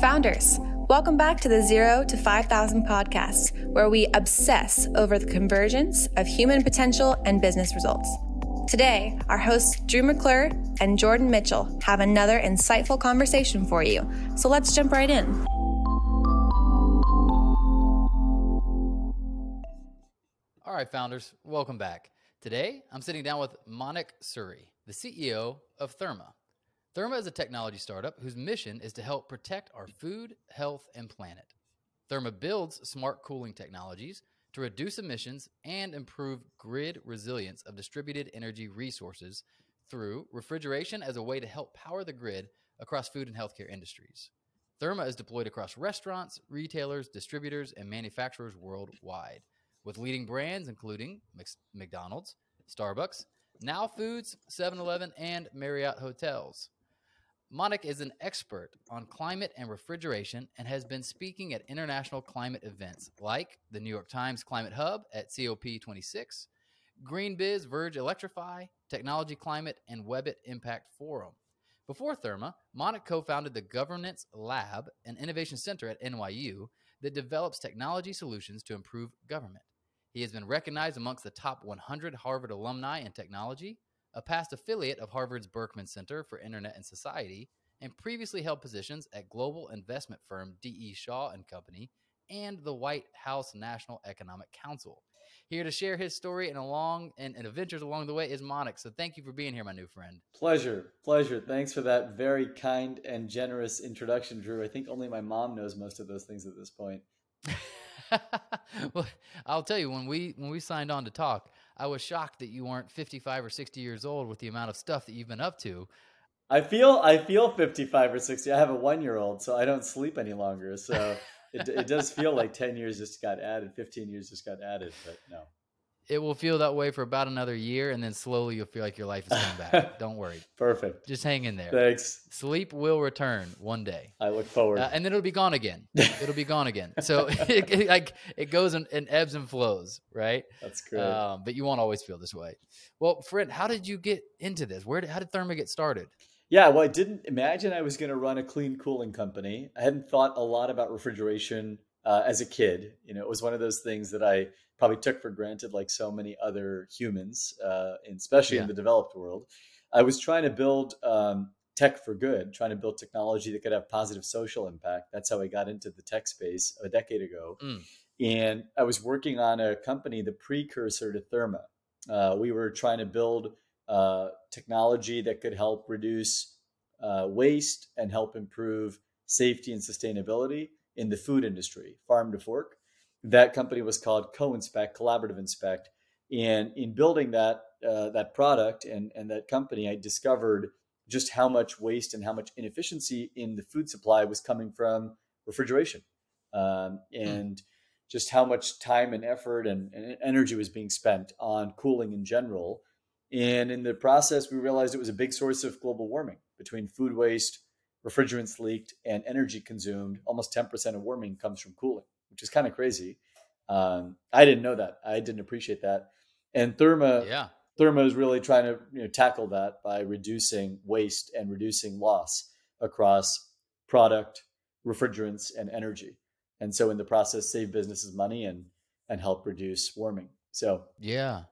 Founders, welcome back to the Zero to 5,000 podcast, where we obsess over the convergence of human potential and business results. Today, our hosts Drew McClure and Jordan Mitchell have another insightful conversation for you. So let's jump right in. All right, founders, welcome back. Today, I'm sitting down with Manik Suri, the CEO of Therma. Therma is a technology startup whose mission is to help protect our food, health, and planet. Therma builds smart cooling technologies to reduce emissions and improve grid resilience of distributed energy resources through refrigeration as a way to help power the grid across food and healthcare industries. Therma is deployed across restaurants, retailers, distributors, and manufacturers worldwide, with leading brands including McDonald's, Starbucks, Now Foods, 7 Eleven, and Marriott Hotels. Manik is an expert on climate and refrigeration and has been speaking at international climate events like the New York Times Climate Hub at COP26, GreenBiz Verge Electrify, Technology Climate, and Webit Impact Forum. Before Therma, Manik co founded the Governance Lab, an innovation center at NYU that develops technology solutions to improve government. He has been recognized amongst the top 100 Harvard alumni in technology a past affiliate of Harvard's Berkman Center for Internet and Society, and previously held positions at global investment firm D.E. Shaw and Company and the White House National Economic Council. Here to share his story and along and, and adventures along the way is Manik. So thank you for being here, my new friend. Pleasure, pleasure. Thanks for that very kind and generous introduction, Drew. I think only my mom knows most of those things at this point. well, I'll tell you when we when we signed on to talk, I was shocked that you weren't 55 or 60 years old with the amount of stuff that you've been up to. I feel I feel 55 or 60. I have a 1-year-old, so I don't sleep any longer. So it it does feel like 10 years just got added, 15 years just got added, but no it will feel that way for about another year, and then slowly you'll feel like your life is coming back. Don't worry. Perfect. Just hang in there. Thanks. Sleep will return one day. I look forward. Uh, and then it'll be gone again. It'll be gone again. So it, it, like it goes and, in, ebbs and flows, right? That's great. Um, but you won't always feel this way. Well, friend, how did you get into this? Where did, how did Therma get started? Yeah, well, I didn't imagine I was going to run a clean cooling company. I hadn't thought a lot about refrigeration uh, as a kid. You know, it was one of those things that I probably took for granted, like so many other humans, uh, especially yeah. in the developed world. I was trying to build um, tech for good, trying to build technology that could have positive social impact. That's how I got into the tech space a decade ago. Mm. And I was working on a company, the precursor to Therma. Uh, we were trying to build uh, technology that could help reduce uh, waste and help improve safety and sustainability in the food industry, farm to fork. That company was called Co-Inspect, Collaborative Inspect. And in building that uh, that product and, and that company, I discovered just how much waste and how much inefficiency in the food supply was coming from refrigeration, um, hmm. and mm. just how much time and effort and, and energy was being spent on cooling in general. And in the process, we realized it was a big source of global warming between food waste, refrigerants leaked, and energy consumed. Almost 10% of warming comes from cooling which is kind of crazy. Um, I didn't know that. I didn't appreciate that. And Therma, yeah. Therma is really trying to you know, tackle that by reducing waste and reducing loss across product, refrigerants, and energy. And so, in the process, save businesses money and and help reduce warming. So, yeah.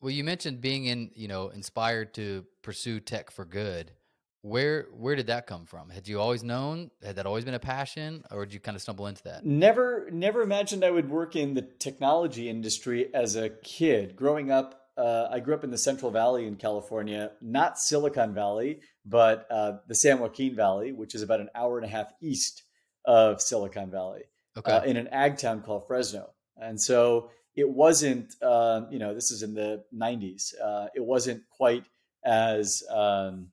Well, you mentioned being in, you know, inspired to pursue tech for good. Where where did that come from? Had you always known? Had that always been a passion, or did you kind of stumble into that? Never never imagined I would work in the technology industry as a kid. Growing up, uh, I grew up in the Central Valley in California, not Silicon Valley, but uh, the San Joaquin Valley, which is about an hour and a half east of Silicon Valley, okay. uh, in an ag town called Fresno. And so it wasn't, um, you know, this is in the '90s. Uh, it wasn't quite as um,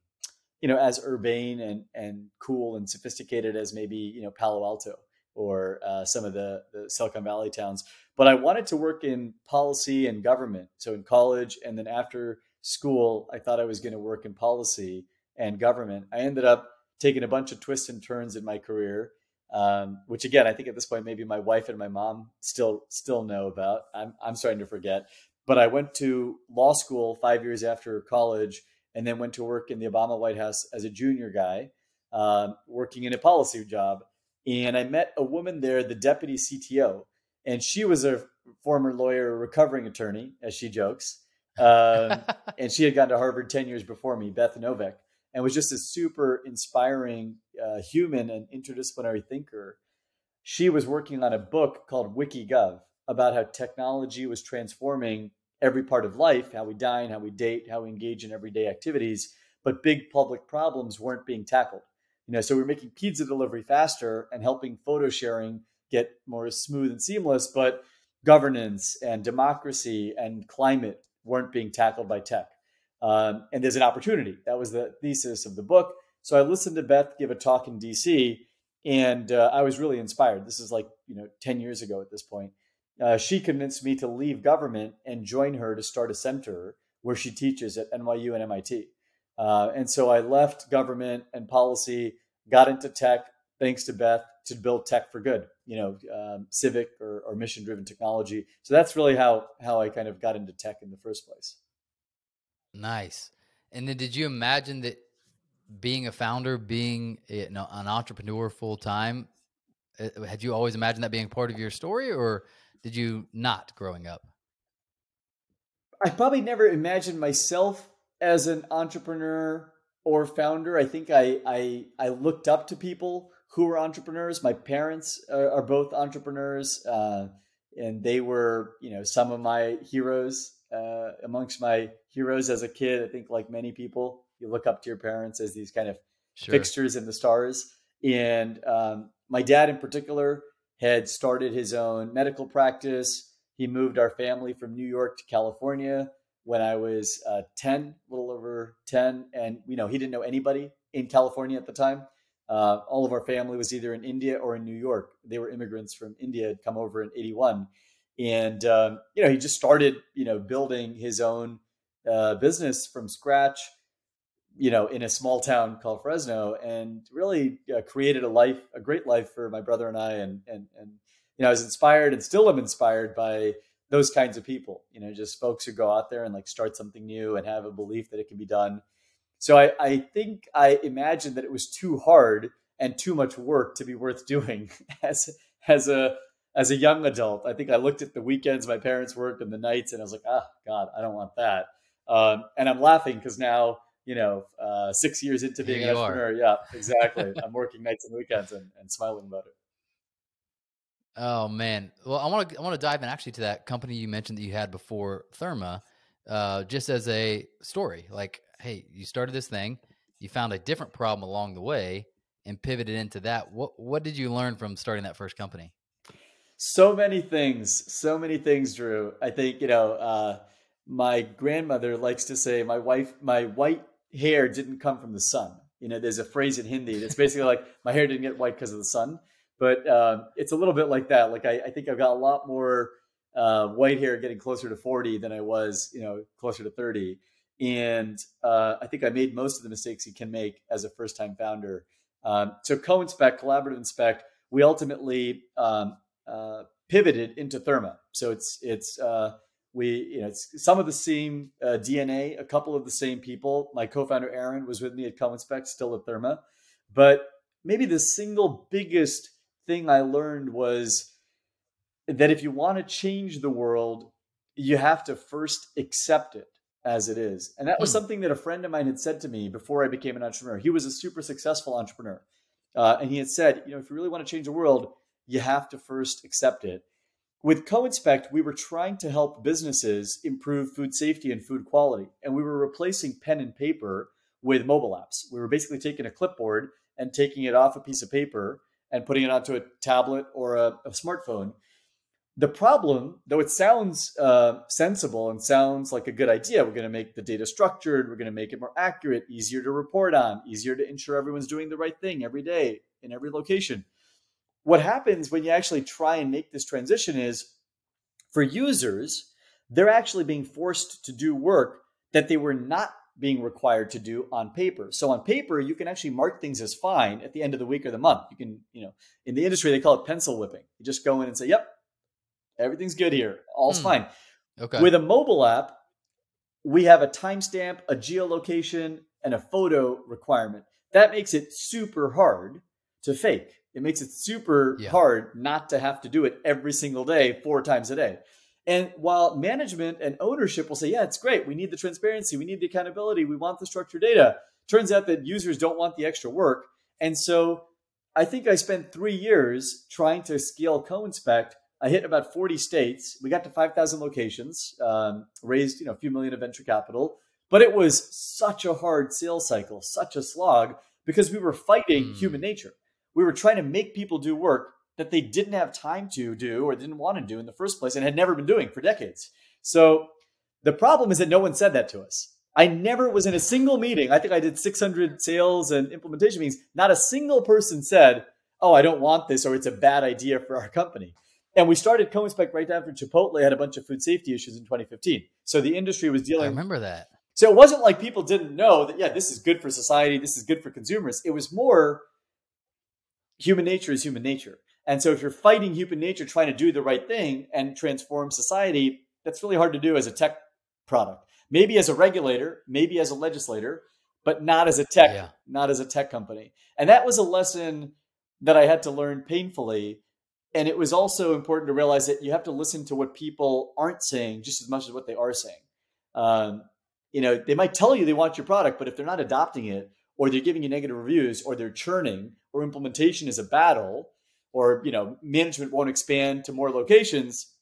you know as urbane and and cool and sophisticated as maybe you know Palo Alto or uh, some of the, the Silicon Valley towns. But I wanted to work in policy and government. So in college and then after school, I thought I was going to work in policy and government. I ended up taking a bunch of twists and turns in my career, um, which again I think at this point maybe my wife and my mom still still know about. I'm I'm starting to forget. But I went to law school five years after college and then went to work in the Obama White House as a junior guy. uh, working in a policy job. And I met a woman there, the deputy CTO, and she was a former lawyer, recovering attorney, as she jokes. Um, and she had gone to Harvard 10 years before me, Beth Noveck, and was just a super inspiring uh, human and interdisciplinary thinker. She was working on a book called WikiGov about how technology was transforming every part of life, how we dine, how we date, how we engage in everyday activities, but big public problems weren't being tackled. You know, so we're making pizza delivery faster and helping photo sharing get more smooth and seamless, but governance and democracy and climate weren't being tackled by tech. Um, and there's an opportunity. That was the thesis of the book. So I listened to Beth give a talk in DC, and uh, I was really inspired. This is like you know 10 years ago at this point. Uh, she convinced me to leave government and join her to start a center where she teaches at NYU and MIT. Uh, and so I left government and policy, got into tech, thanks to Beth, to build tech for good, you know, um, civic or, or mission driven technology. So that's really how, how I kind of got into tech in the first place. Nice. And then did you imagine that being a founder, being an entrepreneur full time, uh, had you always imagined that being part of your story or did you not growing up? I probably never imagined myself as an entrepreneur or founder. I think I I, I looked up to people who were entrepreneurs. My parents are, are both entrepreneurs, uh, and they were you know some of my heroes. Uh, amongst my heroes as a kid, I think like many people, you look up to your parents as these kind of sure. fixtures in the stars. And um, my dad, in particular, had started his own medical practice. He moved our family from New York to California when I was uh, 10, a little over 10. And, you know, he didn't know anybody in California at the time. Uh, all of our family was either in India or in New York. They were immigrants from India, had come over in 81. And, um, you know, he just started, you know, building his own uh, business from scratch you know, in a small town called Fresno, and really uh, created a life, a great life for my brother and I. And and and you know, I was inspired and still am inspired by those kinds of people. You know, just folks who go out there and like start something new and have a belief that it can be done. So I, I think I imagined that it was too hard and too much work to be worth doing as as a as a young adult. I think I looked at the weekends my parents worked and the nights, and I was like, ah, God, I don't want that. Um, and I'm laughing because now you know, uh, six years into being an entrepreneur. Are. Yeah, exactly. I'm working nights and weekends and, and smiling about it. Oh man. Well, I want to I want to dive in actually to that company you mentioned that you had before Therma, uh, just as a story. Like, hey, you started this thing, you found a different problem along the way, and pivoted into that. What what did you learn from starting that first company? So many things. So many things, Drew. I think you know. Uh, my grandmother likes to say, "My wife, my white hair didn't come from the sun. You know, there's a phrase in Hindi that's basically like my hair didn't get white because of the sun. But um, it's a little bit like that. Like I, I think I've got a lot more uh, white hair getting closer to 40 than I was, you know, closer to 30. And uh, I think I made most of the mistakes you can make as a first time founder. Um, so co-inspect, collaborative inspect, we ultimately um, uh, pivoted into Therma. So it's it's uh, we you know it's some of the same uh, dna a couple of the same people. My co-founder aaron was with me at co-inspect still at therma. But maybe the single biggest thing i learned was that if you want to change the world you have to first accept it as it is. And that was hmm. something that a friend of mine had said to me before i became an entrepreneur. He was a super successful entrepreneur. Uh, and he had said you know if you really want to change the world you have to first accept it with co-inspect we were trying to help businesses improve food safety and food quality and we were replacing pen and paper with mobile apps. We were basically taking a clipboard and taking it off a piece of paper and putting it onto a tablet or a, a smartphone. The problem though it sounds uh, sensible and sounds like a good idea we're going to make the data structured we're going to make it more accurate easier to report on easier to ensure everyone's doing the right thing every day in every location what happens when you actually try and make this transition is for users, they're actually being forced to do work that they were not being required to do on paper. So on paper, you can actually mark things as fine at the end of the week or the month. You can, you know, in the industry they call it pencil whipping. You just go in and say, "Yep, everything's good here. All's hmm. fine." Okay. With a mobile app, we have a timestamp, a geolocation, and a photo requirement. that makes it super hard to fake. It makes it super Yeah. hard not to have to do it every single day, four times a day. And while management and ownership will say, yeah, it's great. We need the transparency. We need the accountability. We want the structured data. Turns out that users don't want the extra work. And so I think I spent three years trying to scale co-inspect. I hit about 40 states. We got to 5,000 locations, um, raised you know a few million of venture capital. But it was such a hard sales cycle, such a slog, because we were fighting Mm. human nature. We were trying to make people do work that they didn't have time to do or didn't want to do in the first place and had never been doing for decades. So the problem is that no one said that to us. I never was in a single meeting. I think I did 600 sales and implementation meetings. Not a single person said, Oh, I don't want this or it's a bad idea for our company. And we started co-inspect right after Chipotle had a bunch of food safety issues in 2015. So the industry was dealing. I dealing remember that. so it wasn't like people didn't know that, yeah, this is good for society, this is good for consumers. It was more human nature is human nature. And so if you're fighting human nature trying to do the right thing and transform society, that's really hard to do as a tech product. Maybe as a regulator, maybe as a legislator, but not as a tech, Yeah. not as a tech company. And that was a lesson that I had to learn painfully. And it was also important to realize that you have to listen to what people aren't saying just as much as what they are saying. Um, you know, they might tell you they want your product, but if they're not adopting it, or they're giving you negative reviews, or they're churning, or implementation is a battle, or you know, management won't expand to more locations,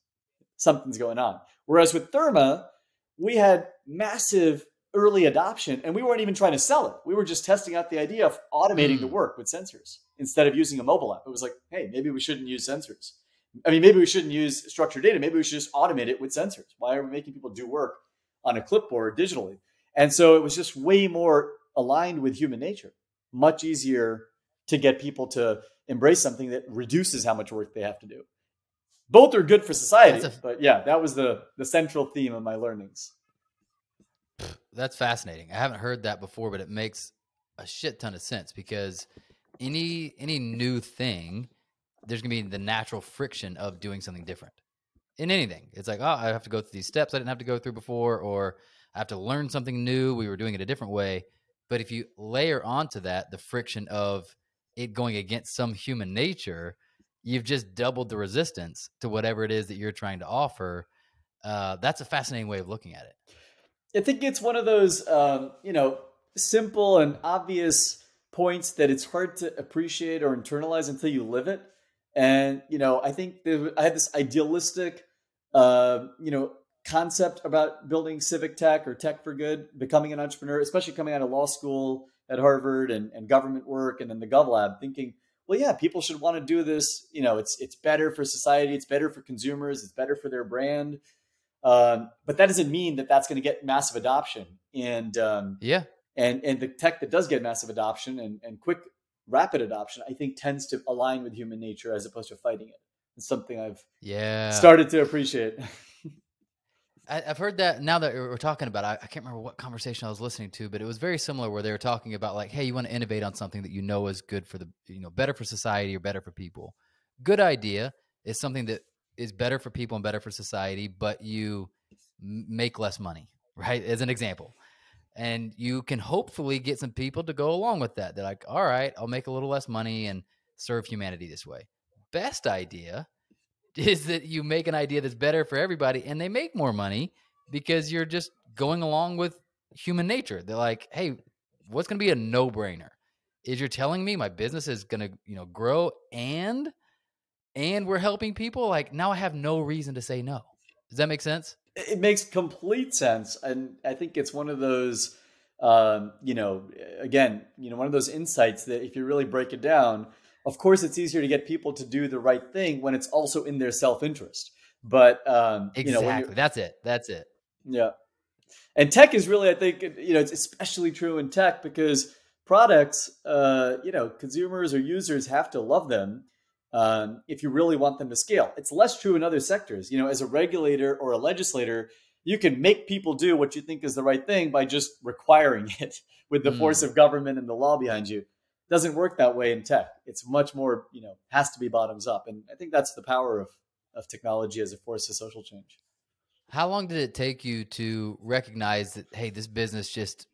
something's going on. Whereas with Therma, we had massive early adoption, and we weren't even trying to sell it. We were just testing out the idea of automating the Hmm. work with sensors instead of using a mobile app. It was like, hey, maybe we shouldn't use sensors. I mean, maybe we shouldn't use structured data. Maybe we should just automate it with sensors. Why are we making people do work on a clipboard digitally? And so it was just way more aligned with human nature, much easier to get people to embrace something that reduces how much work they have to do. Both are good for society, a- but yeah, that was the the central theme of my learnings. That's fascinating. I haven't heard that before, but it makes a shit ton of sense because any any new thing, there's gonna be the natural friction of doing something different in anything. It's like, oh, I have to go through these steps I didn't have to go through before, or I have to learn something new. We were doing it a different way. But if you layer onto that the friction of it going against some human nature, you've just doubled the resistance to whatever it is that you're trying to offer. Uh, that's a fascinating way of looking at it. I think it's one of those, um, you know, simple and obvious points that it's hard to appreciate or internalize until you live it. And you know, I think I had this idealistic, uh, you know, concept about building civic tech or tech for good, becoming an entrepreneur, especially coming out of law school at Harvard and, and government work, and then the GovLab, thinking, well, yeah, people should want to do this. You know, it's it's better for society, it's better for consumers, it's better for their brand. Um, but that doesn't mean that that's going to get massive adoption. And um, Yeah. and and the tech that does get massive adoption and, and quick rapid adoption, I think tends to align with human nature as opposed to fighting it. It's something I've Yeah. started to appreciate. I, I've heard that now that we're talking about. it, I, I can't remember what conversation I was listening to, but it was very similar where they were talking about like, hey, you want to innovate on something that you know is good for the, you know, better for society or better for people. Good idea is something that is better for people and better for society, but you make less money, right? As an example. And you can hopefully get some people to go along with that. They're like, all right, I'll make a little less money and serve humanity this way. Best idea is that you make an idea that's better for everybody and they make more money because you're just going along with human nature. They're like, "Hey, what's going to be a no-brainer? Is you're telling me my business is going to, you know, grow and and we're helping people like now I have no reason to say no." Does that make sense? it makes complete sense and i think it's one of those um, you know again you know one of those insights that if you really break it down of course it's easier to get people to do the right thing when it's also in their self-interest but um, Exactly. you know That's it. That's it. yeah and tech is really i think you know it's especially true in tech because products uh, you know consumers or users have to love them um, if you really want them to scale. It's less true in other sectors. You know, as a regulator or a legislator, you can make people do what you think is the right thing by just requiring it with the Mm. force of government and the law behind you. Doesn't work that way in tech. It's much more, you know, has to be bottoms up. And I think that's the power of, of technology as a force of social change. How long did it take you to recognize that hey, this business just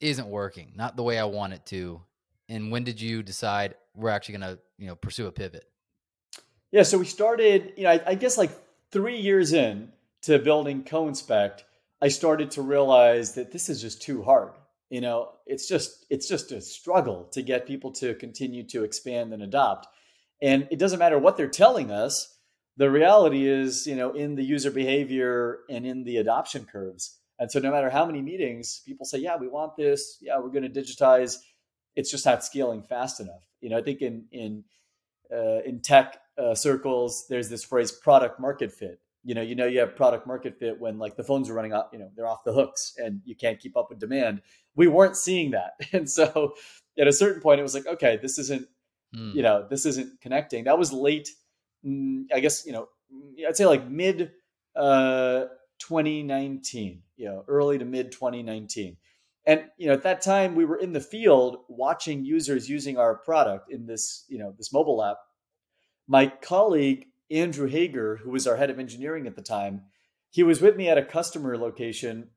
isn't working, not the way I want it to, and when did you decide we're actually going to you know pursue a pivot? Yeah, so we started, you know, I, I guess like three years in to building CoInspect, I started to realize that this is just too hard. You know, it's just it's just a struggle to get people to continue to expand and adopt. And it doesn't matter what they're telling us. The reality is, you know, in the user behavior and in the adoption curves. And so no matter how many meetings people say, yeah, we want this, yeah, we're going to digitize, it's just not scaling fast enough. You know, I think in in uh, in tech uh, circles, there's this phrase product market fit. You know, you know you have product market fit when like the phones are running out, you know, they're off the hooks and you can't keep up with demand. We weren't seeing that. And so at a certain point it was like, okay, this isn't, mm. you know, this isn't connecting. That was late, mm, I guess, you know, I'd say like mid uh 2019, you know, early to mid 2019. And you know, at that time we were in the field watching users using our product in this, you know, this mobile app my colleague, Andrew Hager, who was our head of engineering at the time, he was with me at a customer location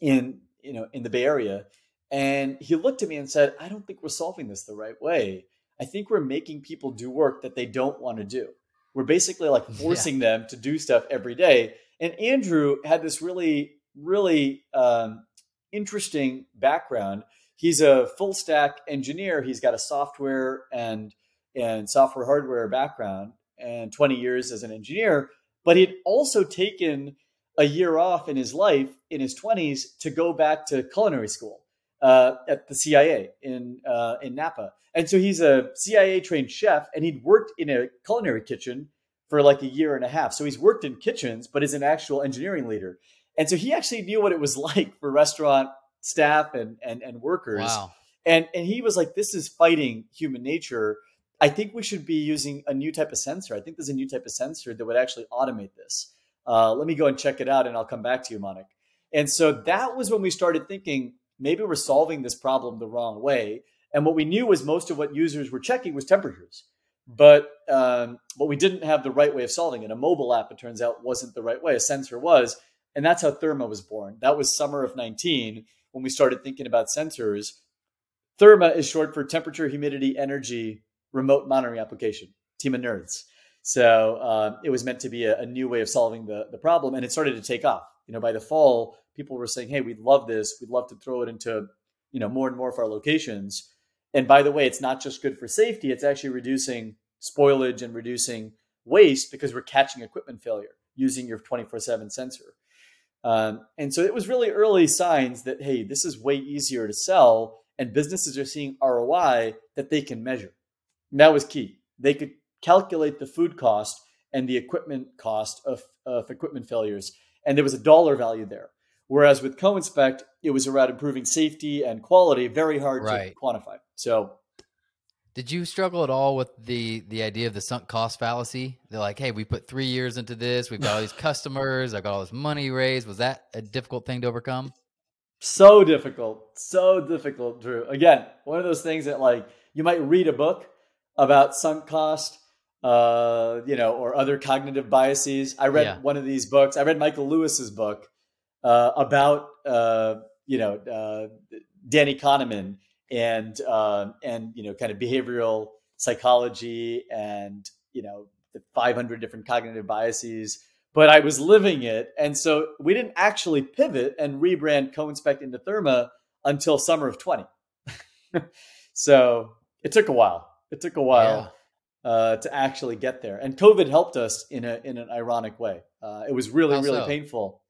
in, you know, in the Bay Area. And he looked at me and said, I don't think we're solving this the right way. I think we're making people do work that they don't want to do. We're basically like forcing yeah. them to do stuff every day. And Andrew had this really, really um, interesting background. He's a full stack engineer. He's got a software and and software hardware background and 20 years as an engineer, but he'd also taken a year off in his life in his 20s to go back to culinary school uh, at the CIA in uh, in Napa. And so he's a CIA trained chef, and he'd worked in a culinary kitchen for like a year and a half. So he's worked in kitchens, but is an actual engineering leader. And so he actually knew what it was like for restaurant staff and and, and workers. Wow. And and he was like, "This is fighting human nature." I think we should be using a new type of sensor. I think there's a new type of sensor that would actually automate this. Uh, let me go and check it out and I'll come back to you, Manik. And so that was when we started thinking maybe we're solving this problem the wrong way. And what we knew was most of what users were checking was temperatures. But um, but we didn't have the right way of solving it. A mobile app, it turns out, wasn't the right way. A sensor was, and that's how Therma was born. That was summer of 19 when we started thinking about sensors. Therma is short for temperature, humidity, energy, remote monitoring application, team of nerds. So uh, it was meant to be a, a, new way of solving the, the problem, and it started to take off. You know, by the fall, people were saying, "Hey, we'd love this. We'd love to throw it into you know more and more of our locations." And by the way, it's not just good for safety; it's actually reducing spoilage and reducing waste because we're catching equipment failure using your 24/7 sensor. Um, and so it was really early signs that hey, this is way easier to sell, and businesses are seeing ROI that they can measure. And that was key. They could calculate the food cost and the equipment cost of, of equipment failures, and there was a dollar value there. Whereas with CoInspect, it was around improving safety and quality, very hard right. to quantify. So, did you struggle at all with the the idea of the sunk cost fallacy? They're like, "Hey, we put three years into this. We've got all these customers. I got all this money raised." Was that a difficult thing to overcome? So difficult, so difficult, Drew. Again, one of those things that like you might read a book about sunk cost, uh, you know, or other cognitive biases. I read yeah. one of these books. I read Michael Lewis's book uh, about, uh, you know, uh, Danny Kahneman and uh, and you know, kind of behavioral psychology and you know, the 500 different cognitive biases. But I was living it, and so we didn't actually pivot and rebrand CoInspect into Therma until summer of 20. so it took a while it took a while yeah. uh, to actually get there, and COVID helped us in a in an ironic way. Uh, it was really How really so? painful.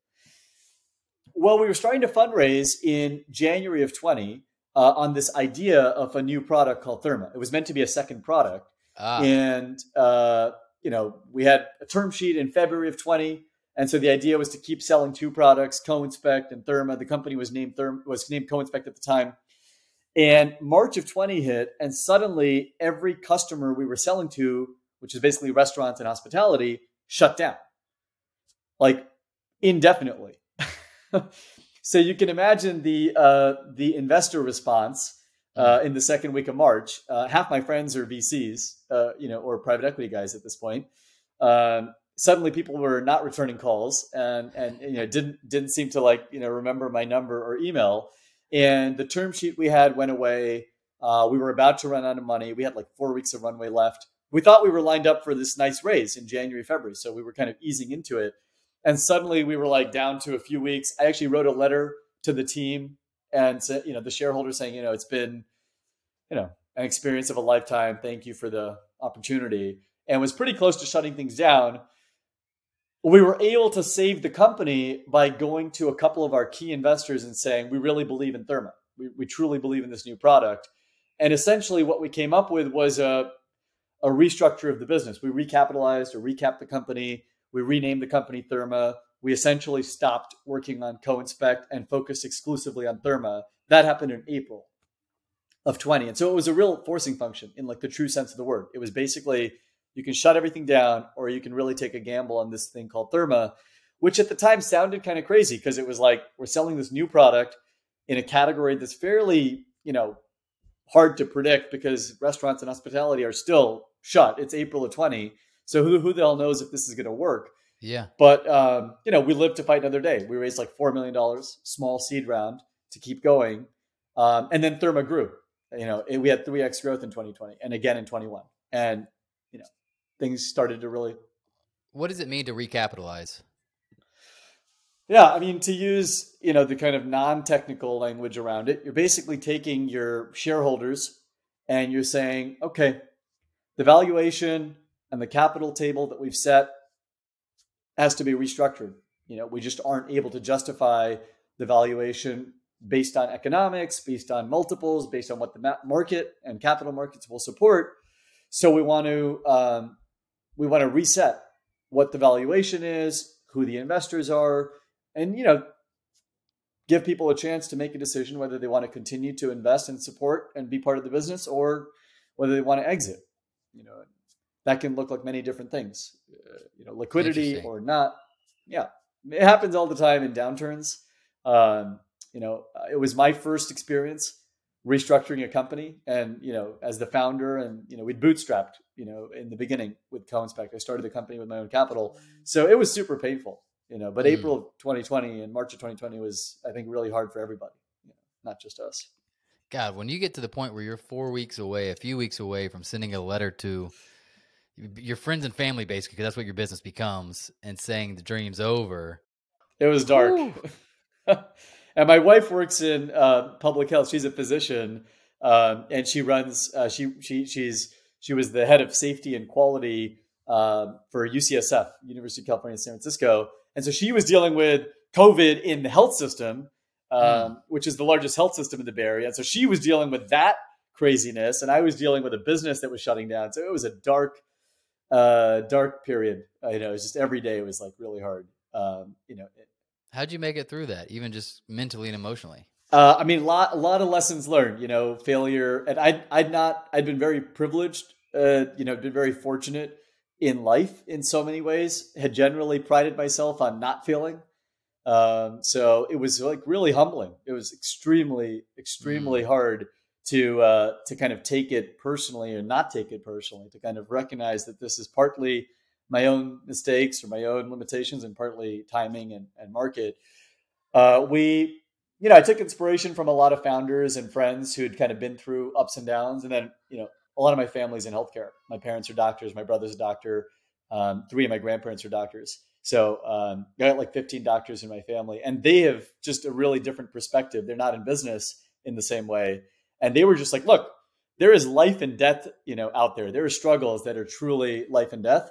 Well, we were starting to fundraise in January of twenty uh, on this idea of a new product called Therma. It was meant to be a second product, ah. and uh, you know we had a term sheet in February of twenty. And so the idea was to keep selling two products, CoInspect and Therma. The company was named Therm was named CoInspect at the time. And March of 20 hit, and suddenly every customer we were selling to, which is basically restaurants and hospitality, shut down like indefinitely. so you can imagine the uh, the investor response uh, in the second week of March. Uh, half my friends are VCs, uh, you know, or private equity guys at this point. Um, suddenly, people were not returning calls and and you know didn't didn't seem to like you know remember my number or email and the term sheet we had went away. Uh, we were about to run out of money. We had like four weeks of runway left. We thought we were lined up for this nice raise in January, February. So we were kind of easing into it. And suddenly we were like down to a few weeks. I actually wrote a letter to the team and said, you know, the shareholders saying, you know, it's been, you know, an experience of a lifetime. Thank you for the opportunity. And was pretty close to shutting things down. We were able to save the company by going to a couple of our key investors and saying, we really believe in Therma. We, we truly believe in this new product. And essentially, what we came up with was a, a restructure of the business. We recapitalized or recapped the company. We renamed the company Therma. We essentially stopped working on co-inspect and focused exclusively on Therma. That happened in April of 20. And so it was a real forcing function in like the true sense of the word. It was basically you can shut everything down or you can really take a gamble on this thing called Therma, which at the time sounded kind of crazy because it was like we're selling this new product in a category that's fairly, you know, hard to predict because restaurants and hospitality are still shut. It's April of 20. So who, who the hell knows if this is going to work? Yeah. But, um, you know, we live to fight another day. We raised like $4 million, small seed round to keep going. Um, and then Therma grew. You know, we had 3x growth in 2020 and again in 21. And, you know, things started to really. What does it mean to recapitalize? Yeah, I mean, to use you know the kind of non-technical language around it, you're basically taking your shareholders and you're saying, okay, the valuation and the capital table that we've set has to be restructured. You know, we just aren't able to justify the valuation based on economics, based on multiples, based on what the market and capital markets will support. So we want to um, we want to reset what the valuation is, who the investors are, and you know give people a chance to make a decision whether they want to continue to invest and support and be part of the business or whether they want to exit. You know that can look like many different things uh, you know liquidity or not. Yeah it happens all the time in downturns. Um, you know it was my first experience restructuring a company and you know as the founder and you know we'd bootstrapped you know in the beginning with co-inspect i started the company with my own capital. So it was super painful you know but mm. april of 2020 and march of 2020 was i think really hard for everybody you know, not just us. God when you get to the point where you're four weeks away a few weeks away from sending a letter to your friends and family basically because that's what your business becomes and saying the dream's over. It was dark and my wife works in uh, public health she's a physician um, and she runs uh, she she she's she was the head of safety and quality uh, for UCSF, University of California, San Francisco. And so she was dealing with COVID in the health system, um, mm. which is the largest health system in the Bay Area. And so she was dealing with that craziness, and I was dealing with a business that was shutting down. So it was a dark, uh, dark period. You know, it was just every day was like really hard. Um, you know, it, how'd you make it through that, even just mentally and emotionally? Uh, I mean, a lot, a lot of lessons learned. You know, failure, and I, I'd not, I'd been very privileged. Uh, you know, been very fortunate in life in so many ways. Had generally prided myself on not failing. Um, so it was like really humbling. It was extremely, extremely mm. hard to uh, to kind of take it personally or not take it personally. To kind of recognize that this is partly my own mistakes or my own limitations, and partly timing and, and market. Uh, we, you know, I took inspiration from a lot of founders and friends who had kind of been through ups and downs, and then you know a lot of my family's in healthcare. My parents are doctors. My brother's a doctor. Um, three of my grandparents are doctors. So um, I got like 15 doctors in my family, and they have just a really different perspective. They're not in business in the same way, and they were just like, "Look, there is life and death, you know, out there. There are struggles that are truly life and death.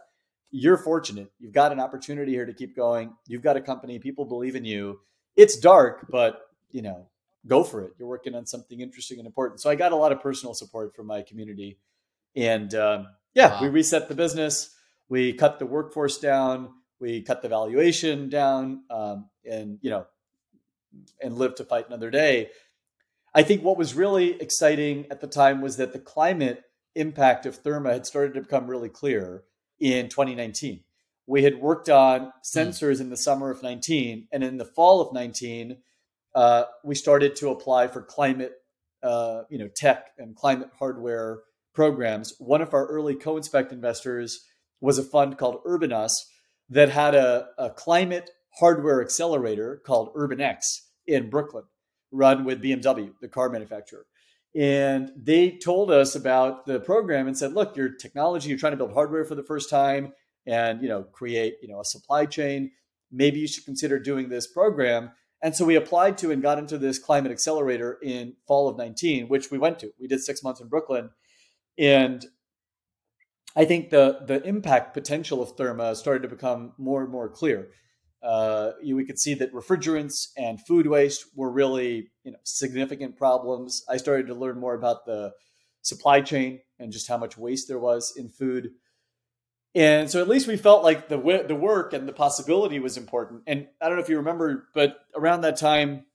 You're fortunate. You've got an opportunity here to keep going. You've got a company. People believe in you. It's dark, but you know, go for it. You're working on something interesting and important. So I got a lot of personal support from my community. And um, yeah, wow. we reset the business. We cut the workforce down. We cut the valuation down, um, and you know, and live to fight another day. I think what was really exciting at the time was that the climate impact of Therma had started to become really clear in 2019. We had worked on hmm. sensors mm. in the summer of 19, and in the fall of 19, uh, we started to apply for climate, uh, you know, tech and climate hardware programs. One of our early co-inspect investors was a fund called Urban Us that had a, a climate hardware accelerator called UrbanX in Brooklyn, run with BMW, the car manufacturer. And they told us about the program and said, look, your technology, you're trying to build hardware for the first time and you know create you know a supply chain. Maybe you should consider doing this program. And so we applied to and got into this climate accelerator in fall of 19, which we went to. We did six months in Brooklyn. And I think the the impact potential of Therma started to become more and more clear. Uh, you, we could see that refrigerants and food waste were really you know significant problems. I started to learn more about the supply chain and just how much waste there was in food. And so at least we felt like the the work and the possibility was important. And I don't know if you remember, but around that time,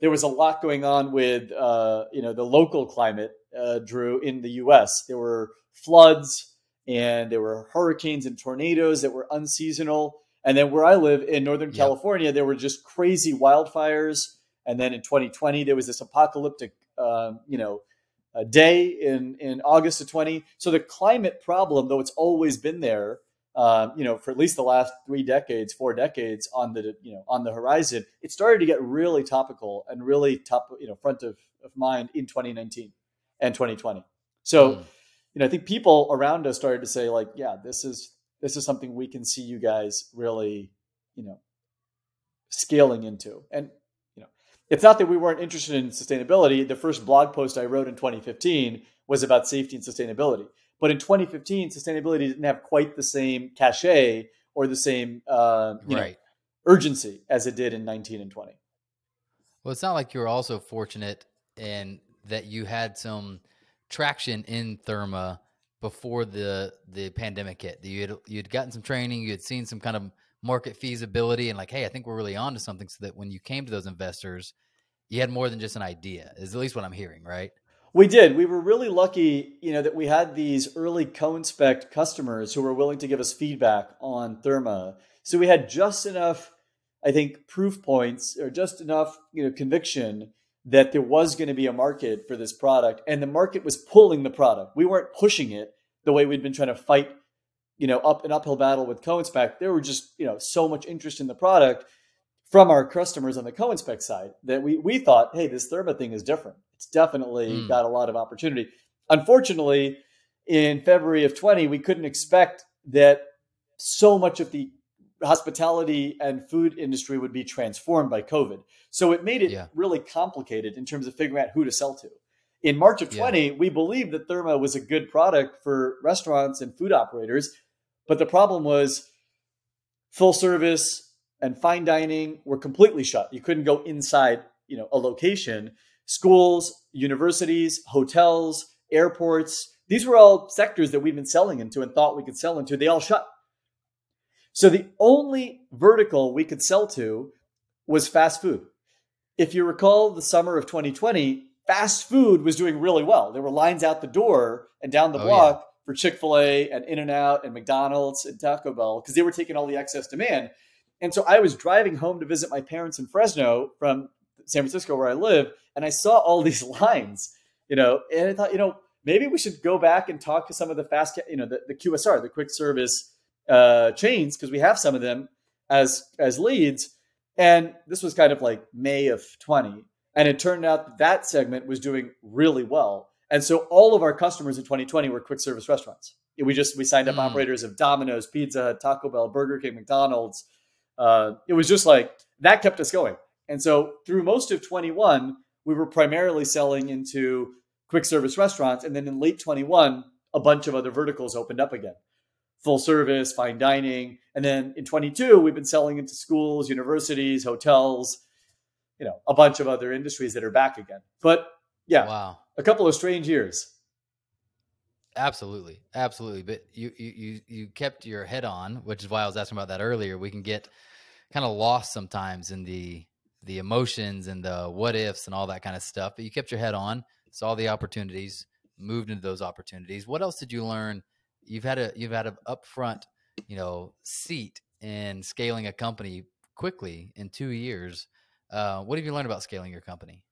there was a lot going on with uh, you know the local climate, uh, Drew, in the U.S. There were floods and there were hurricanes and tornadoes that were unseasonal. And then where I live in Northern yep. California, there were just crazy wildfires. And then in 2020, there was this apocalyptic, um, you know, a day in in August of 20. So the climate problem, though it's always been there, um, you know, for at least the last three decades, four decades on the you know on the horizon, it started to get really topical and really top you know front of, of mind in 2019 and 2020. So, mm. you know, I think people around us started to say like, yeah, this is this is something we can see you guys really, you know, scaling into. And you know, it's not that we weren't interested in sustainability. The first blog post I wrote in 2015 was about safety and sustainability. But in 2015, sustainability didn't have quite the same cachet or the same uh, right. know, urgency as it did in 19 and 20. Well, it's not like you were also fortunate in that you had some traction in Therma before the the pandemic hit. You had you'd gotten some training, you had seen some kind of market feasibility and like, hey, I think we're really on to something so that when you came to those investors, you had more than just an idea, is at least what I'm hearing, right? We did. We were really lucky, you know, that we had these early co-inspect customers who were willing to give us feedback on Therma. So we had just enough, I think, proof points or just enough, you know, conviction that there was going to be a market for this product and the market was pulling the product. We weren't pushing it the way we'd been trying to fight you know, up an uphill battle with co-inspect, there were just, you know, so much interest in the product from our customers on the co-inspect side that we we thought, hey, this Therma thing is different. It's definitely mm. got a lot of opportunity. Unfortunately, in February of 20, we couldn't expect that so much of the hospitality and food industry would be transformed by COVID. So it made it yeah. really complicated in terms of figuring out who to sell to. In March of 20, yeah. we believed that Therma was a good product for restaurants and food operators but the problem was full service and fine dining were completely shut. You couldn't go inside, you know, a location. Schools, universities, hotels, airports, these were all sectors that we've been selling into and thought we could sell into. They all shut. So the only vertical we could sell to was fast food. If you recall the summer of 2020, fast food was doing really well. There were lines out the door and down the oh, block for Chick fil A and In N Out and McDonald's and Taco Bell because they were taking all the excess demand. And so I was driving home to visit my parents in Fresno from San Francisco, where I live, and I saw all these lines, you know, and I thought, you know, maybe we should go back and talk to some of the fast, you know, the, the QSR, the quick service uh, chains, because we have some of them as as leads. And this was kind of like May of 20. And it turned out that, that segment was doing really well. And so all of our customers in 2020 were quick service restaurants. We just we signed up mm. operators of Domino's, Pizza, Taco Bell, Burger King, McDonald's. Uh, it was just like that kept us going. And so through most of 21, we were primarily selling into quick service restaurants. And then in late 21, a bunch of other verticals opened up again full service, fine dining. And then in 22, we've been selling into schools, universities, hotels, you know, a bunch of other industries that are back again. But yeah, wow a couple of strange years. Absolutely, absolutely. But you you you kept your head on, which is why I was asking about that earlier. We can get kind of lost sometimes in the the emotions and the what ifs and all that kind of stuff. But you kept your head on, saw the opportunities, moved into those opportunities. What else did you learn? You've had a you've had an upfront, you know, seat in scaling a company quickly in two years. Uh, what have you learned about scaling your company?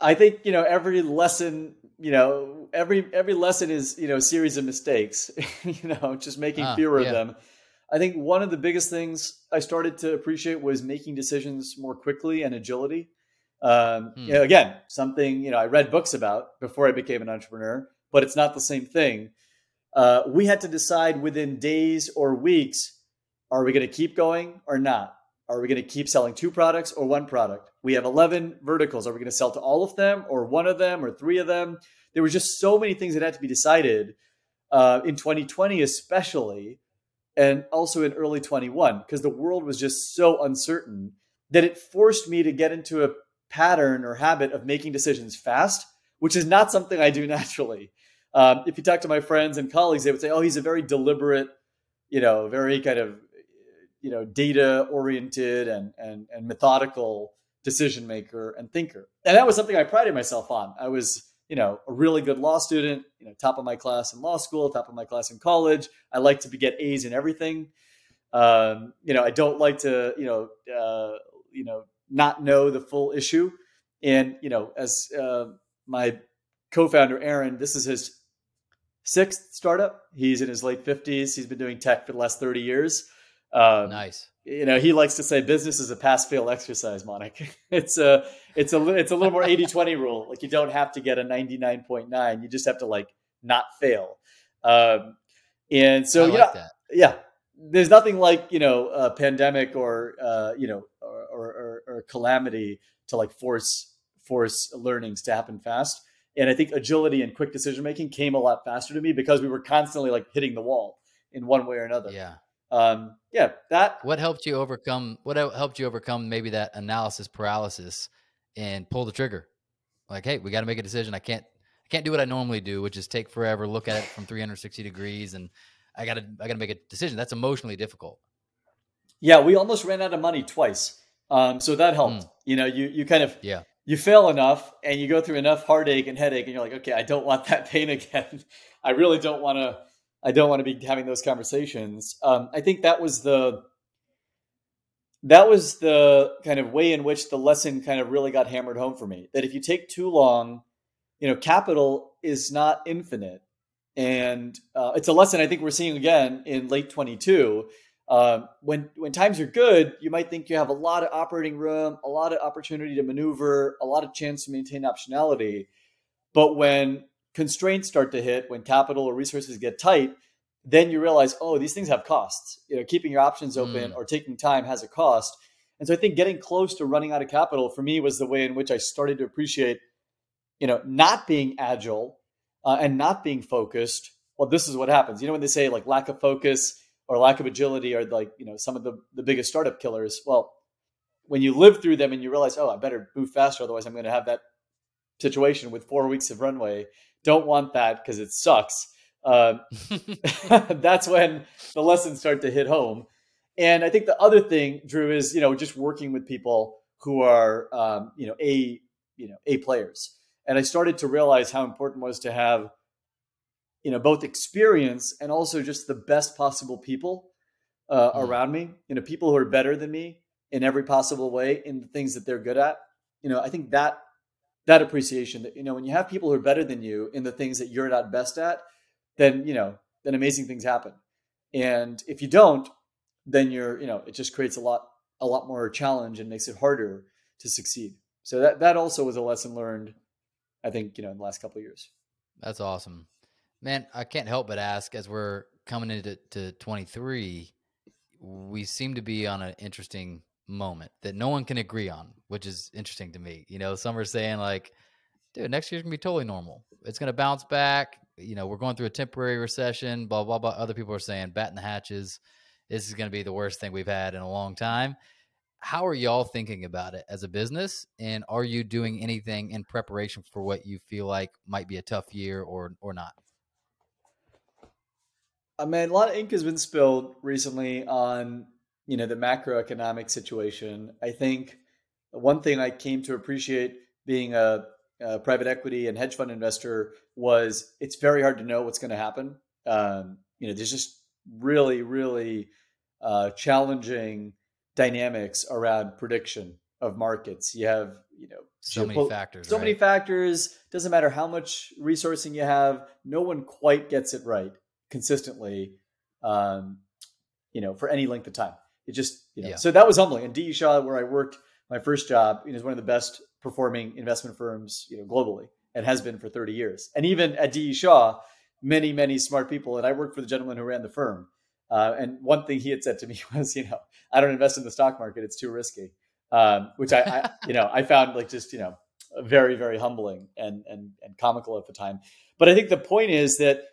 I think you know every lesson, you know every every lesson is you know a series of mistakes. you know, just making ah, fewer yeah. of them. I think one of the biggest things I started to appreciate was making decisions more quickly and agility. Um, hmm. you know, again, something you know I read books about before I became an entrepreneur, but it's not the same thing. Uh, we had to decide within days or weeks: are we going to keep going or not? Are we going to keep selling two products or one product? We have 11 verticals. Are we going to sell to all of them or one of them or three of them? There were just so many things that had to be decided uh, in 2020, especially, and also in early 21, because the world was just so uncertain that it forced me to get into a pattern or habit of making decisions fast, which is not something I do naturally. Um, if you talk to my friends and colleagues, they would say, "Oh, he's a very deliberate, you know, very kind of, you know, data oriented and and and methodical decision maker and thinker." And that was something I prided myself on. I was, you know, a really good law student, you know, top of my class in law school, top of my class in college. I like to get A's in everything. Um, you know, I don't like to, you know, uh, you know, not know the full issue. And you know, as uh, my co-founder Aaron, this is his sixth startup. He's in his late fifties. He's been doing tech for the last thirty years. Um, nice. You know, he likes to say business is a pass-fail exercise, Manik. It's a it's a it's a little more 80-20 rule. Like you don't have to get a 99.9. You just have to like not fail. Um, and so, I yeah, that. yeah, there's nothing like you know a pandemic or uh, you know or, or, or, calamity to like force force learnings to happen fast. And I think agility and quick decision making came a lot faster to me because we were constantly like hitting the wall in one way or another. Yeah. Um, yeah. That. What helped you overcome? What helped you overcome maybe that analysis paralysis and pull the trigger? Like, hey, we got to make a decision. I can't. I can't do what I normally do, which is take forever, look at it from 360 degrees, and I gotta I gotta make a decision. That's emotionally difficult. Yeah, we almost ran out of money twice. Um, so that helped. Mm. You know, you you kind of yeah you fail enough and you go through enough heartache and headache, and you're like, okay, I don't want that pain again. I really don't want to. I don't want to be having those conversations. Um, I think that was the that was the kind of way in which the lesson kind of really got hammered home for me. That if you take too long, you know, capital is not infinite and uh, it's a lesson I think we're seeing again in late 22. Uh, when when times are good, you might think you have a lot of operating room, a lot of opportunity to maneuver, a lot of chance to maintain optionality. But when constraints start to hit, when capital or resources get tight, then you realize, oh, these things have costs. You know, keeping your options open mm. or taking time has a cost. And so I think getting close to running out of capital for me was the way in which I started to appreciate, you know, not being agile uh, and not being focused, well, this is what happens. You know, when they say like lack of focus or lack of agility are like, you know, some of the, the biggest startup killers. Well, when you live through them and you realize, oh, I better move faster, otherwise I'm going to have that situation with four weeks of runway. Don't want that because it sucks. Uh, that's when the lessons start to hit home. And I think the other thing, Drew, is you know just working with people who are um, you know a you know a players and I started to realize how important it was to have, you know, both experience and also just the best possible people uh, mm. around me. You know, people who are better than me in every possible way in the things that they're good at. You know, I think that that appreciation that you know when you have people who are better than you in the things that you're not best at, then you know then amazing things happen. And if you don't, then you're you know it just creates a lot a lot more challenge and makes it harder to succeed. So that that also was a lesson learned I think you know in the last couple of years. That's awesome, man. I can't help but ask as we're coming into to 23, we seem to be on an interesting moment that no one can agree on, which is interesting to me. You know, some are saying like, dude, next year's gonna be totally normal. It's gonna bounce back. You know, we're going through a temporary recession, blah, blah, blah. Other people are saying bat in the hatches. This is gonna be the worst thing we've had in a long time how are y'all thinking about it as a business and are you doing anything in preparation for what you feel like might be a tough year or or not I mean, a lot of ink has been spilled recently on you know the macroeconomic situation. I think one thing I came to appreciate being a, a private equity and hedge fund investor was it's very hard to know what's going to happen. Um, you know, there's just really, really uh, challenging dynamics around prediction of markets. You have, you know, so many factors. So right? many factors. Doesn't matter how much resourcing you have. No one quite gets it right consistently. Um, you know, for any length of time. It just, you know. Yeah. So that was humbling. And DE Shaw, where I worked my first job, you know, is one of the best performing investment firms, you know, globally, and has been for 30 years. And even at DE Shaw, many, many smart people. And I worked for the gentleman who ran the firm. Uh, and one thing he had said to me was, you know, I don't invest in the stock market; it's too risky. Um, which I, I, you know, I found like just you know very, very humbling and and and comical at the time. But I think the point is that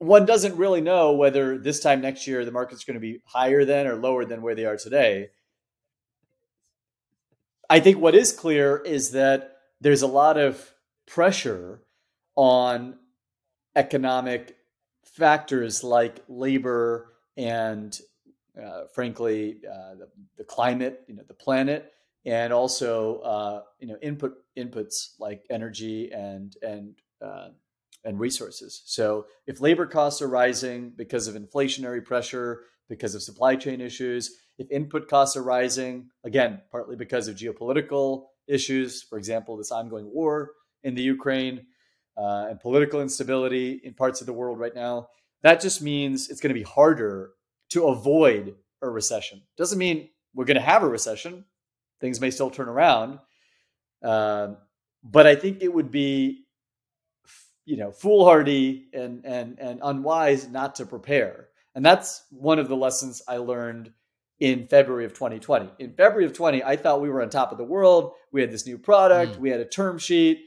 one doesn't really know whether this time next year the market's going to be higher than or lower than where they are today. I think what is clear is that there's a lot of pressure on economic factors like labor and, uh, frankly, uh, the, the, climate, you know, the planet, and also uh, you know input inputs like energy and and uh, and resources. So if labor costs are rising because of inflationary pressure, because of supply chain issues, if input costs are rising, again, partly because of geopolitical issues, for example, this ongoing war in the Ukraine uh, and political instability in parts of the world right now, that just means it's going to be harder to avoid a recession. Doesn't mean we're going to have a recession. Things may still turn around. Um, but I think it would be you know foolhardy and and and unwise not to prepare. And that's one of the lessons i learned in february of 2020 in february of 20 i thought we were on top of the world. We had this new product. Mm. we had a term sheet.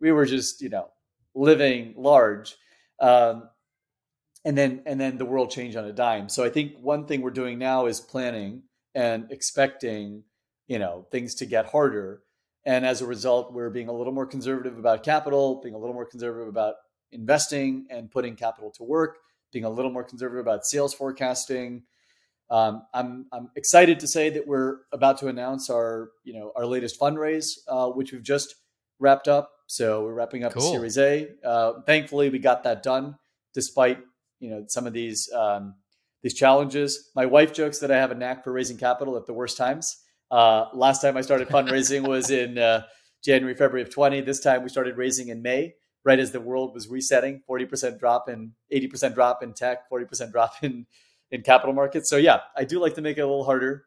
We were just you know living large. Um, and then and then the world changed on a dime. So i think one thing we're doing now is planning and expecting you know things to get harder and as a result, we're being a little more conservative about capital, being a little more conservative about investing and putting capital to work, being a little more conservative about sales forecasting. Um, I'm I'm excited to say that we're about to announce our you know our latest fundraise, uh, which we've just wrapped up. So we're wrapping up cool. Series A. Uh, thankfully, we got that done despite you know some of these um, these challenges. My wife jokes that I have a knack for raising capital at the worst times. Uh, last time I started fundraising was in uh, January, February of 20. This time we started raising in May, right as the world was resetting. 40% drop in 80% drop in tech, 40% drop in in capital markets. So yeah, I do like to make it a little harder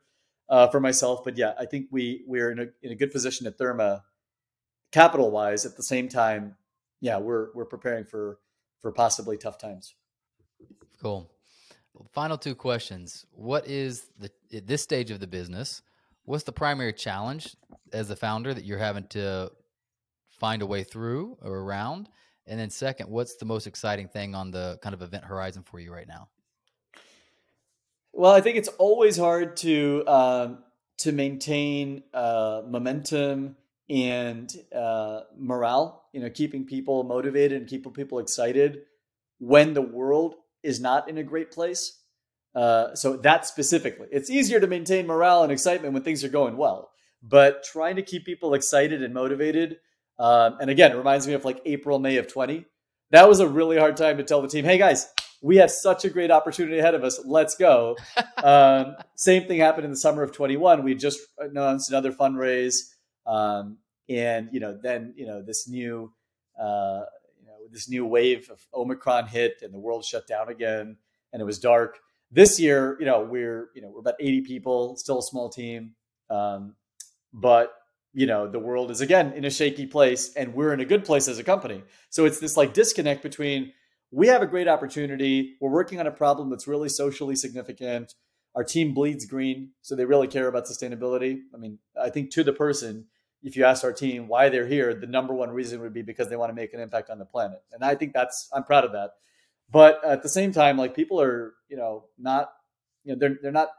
uh, for myself, but yeah, I think we we're in a in a good position at Therma, capital wise. At the same time, yeah, we're we're preparing for for possibly tough times. Cool. Final two questions. What is the at this stage of the business? What's the primary challenge as a founder that you're having to find a way through or around? And then second, what's the most exciting thing on the kind of event horizon for you right now? Well, I think it's always hard to um, to maintain uh, momentum and uh, morale. You know, keeping people motivated and keeping people excited when the world is not in a great place. Uh, so that specifically, it's easier to maintain morale and excitement when things are going well. But trying to keep people excited and motivated, um, and again, it reminds me of like April, May of 20. That was a really hard time to tell the team, hey guys, we have such a great opportunity ahead of us. Let's go. um, same thing happened in the summer of 21. We just announced another fundraise. Um, and, you know, then, you know, this new, uh, you know, this new wave of Omicron hit and the world shut down again and it was dark. This year, you know, we're you know we're about 80 people, still a small team, um, but you know the world is again in a shaky place, and we're in a good place as a company. So it's this like disconnect between we have a great opportunity, we're working on a problem that's really socially significant. Our team bleeds green, so they really care about sustainability. I mean, I think to the person, if you ask our team why they're here, the number one reason would be because they want to make an impact on the planet. And I think that's I'm proud of that. But at the same time, like people are, you know, not, you know, they're they're not,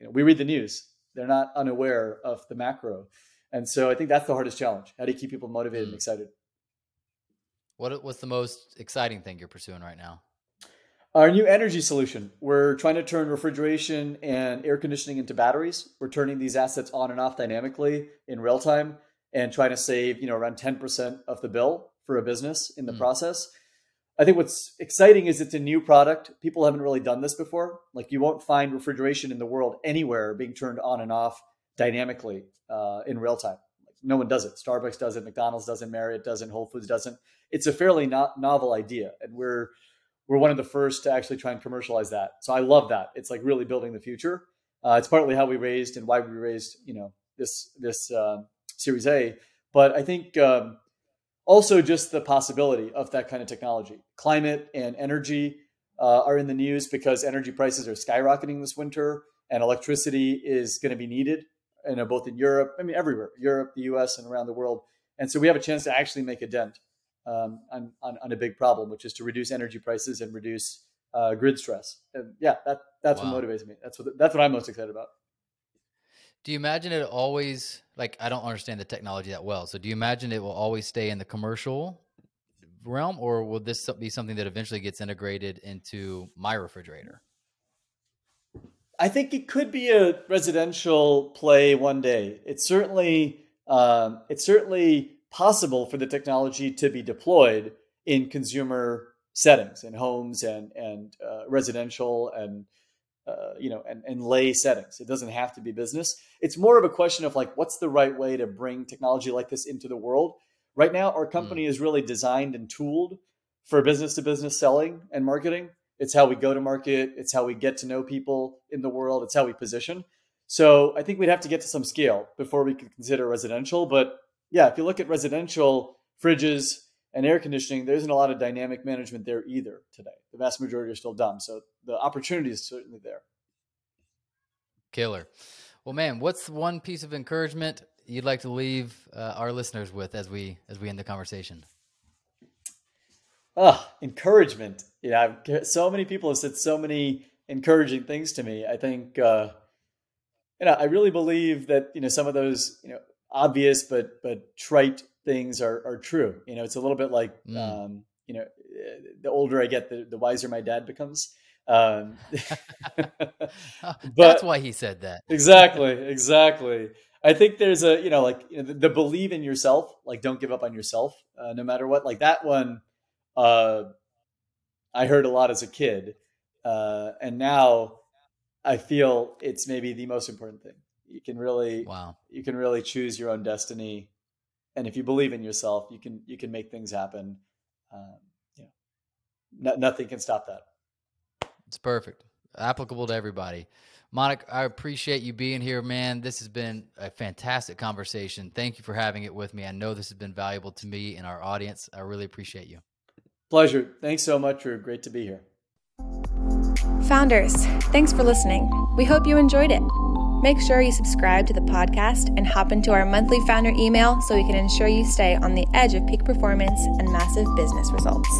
you know, we read the news. They're not unaware of the macro. And so I think that's the hardest challenge. How do you keep people motivated mm. and hmm. excited? What what's the most exciting thing you're pursuing right now? Our new energy solution. We're trying to turn refrigeration and air conditioning into batteries. We're turning these assets on and off dynamically in real time and trying to save, you know, around 10% of the bill for a business in the mm. process. I think what's exciting is it's a new product. People haven't really done this before. Like you won't find refrigeration in the world anywhere being turned on and off dynamically uh, in real time. No one does it. Starbucks does it. McDonald's doesn't. Marriott doesn't. Whole Foods doesn't. It's a fairly not novel idea, and we're we're one of the first to actually try and commercialize that. So I love that. It's like really building the future. Uh, it's partly how we raised and why we raised, you know, this this uh, Series A. But I think um, also just the possibility of that kind of technology. Climate and energy uh, are in the news because energy prices are skyrocketing this winter, and electricity is going to be needed. You know, both in Europe, I mean, everywhere, Europe, the U.S., and around the world. And so we have a chance to actually make a dent um, on, on, on a big problem, which is to reduce energy prices and reduce uh, grid stress. And yeah, that that's wow. what motivates me. That's what that's what I'm most excited about. Do you imagine it always like I don't understand the technology that well. So do you imagine it will always stay in the commercial realm or will this be something that eventually gets integrated into my refrigerator? I think it could be a residential play one day. It's certainly um, it's certainly possible for the technology to be deployed in consumer settings, in homes and and uh, residential and uh, you know, and, and lay settings. It doesn't have to be business. It's more of a question of like, what's the right way to bring technology like this into the world? Right now, our company mm. is really designed and tooled for business to business selling and marketing. It's how we go to market. It's how we get to know people in the world. It's how we position. So I think we'd have to get to some scale before we could consider residential. But yeah, if you look at residential fridges, and air conditioning, there isn't a lot of dynamic management there either today. The vast majority are still dumb. So the opportunity is certainly there. Killer. Well, man, what's one piece of encouragement you'd like to leave uh, our listeners with as we as we end the conversation? Oh, encouragement. Yeah, I've, so many people have said so many encouraging things to me. I think, uh, you know, I really believe that you know some of those you know obvious but but trite things are are true. You know, it's a little bit like mm. um, you know, the older I get, the, the wiser my dad becomes. Um, but that's why he said that. exactly, exactly. I think there's a you know like you know, the, the, believe in yourself, like don't give up on yourself, uh, no matter what. Like that one, uh, I heard a lot as a kid, uh, and now I feel it's maybe the most important thing. You can really, wow, you can really choose your own destiny and if you believe in yourself, you can you can make things happen. Um, you know, no, nothing can stop that. It's perfect, applicable to everybody. Manik, I appreciate you being here, man. This has been a fantastic conversation. Thank you for having it with me. I know this has been valuable to me and our audience. I really appreciate you. Pleasure. Thanks so much, Drew. Great to be here. Founders, thanks for listening. We hope you enjoyed it. Make sure you subscribe to the podcast and hop into our monthly founder email so we can ensure you stay on the edge of peak performance and massive business results.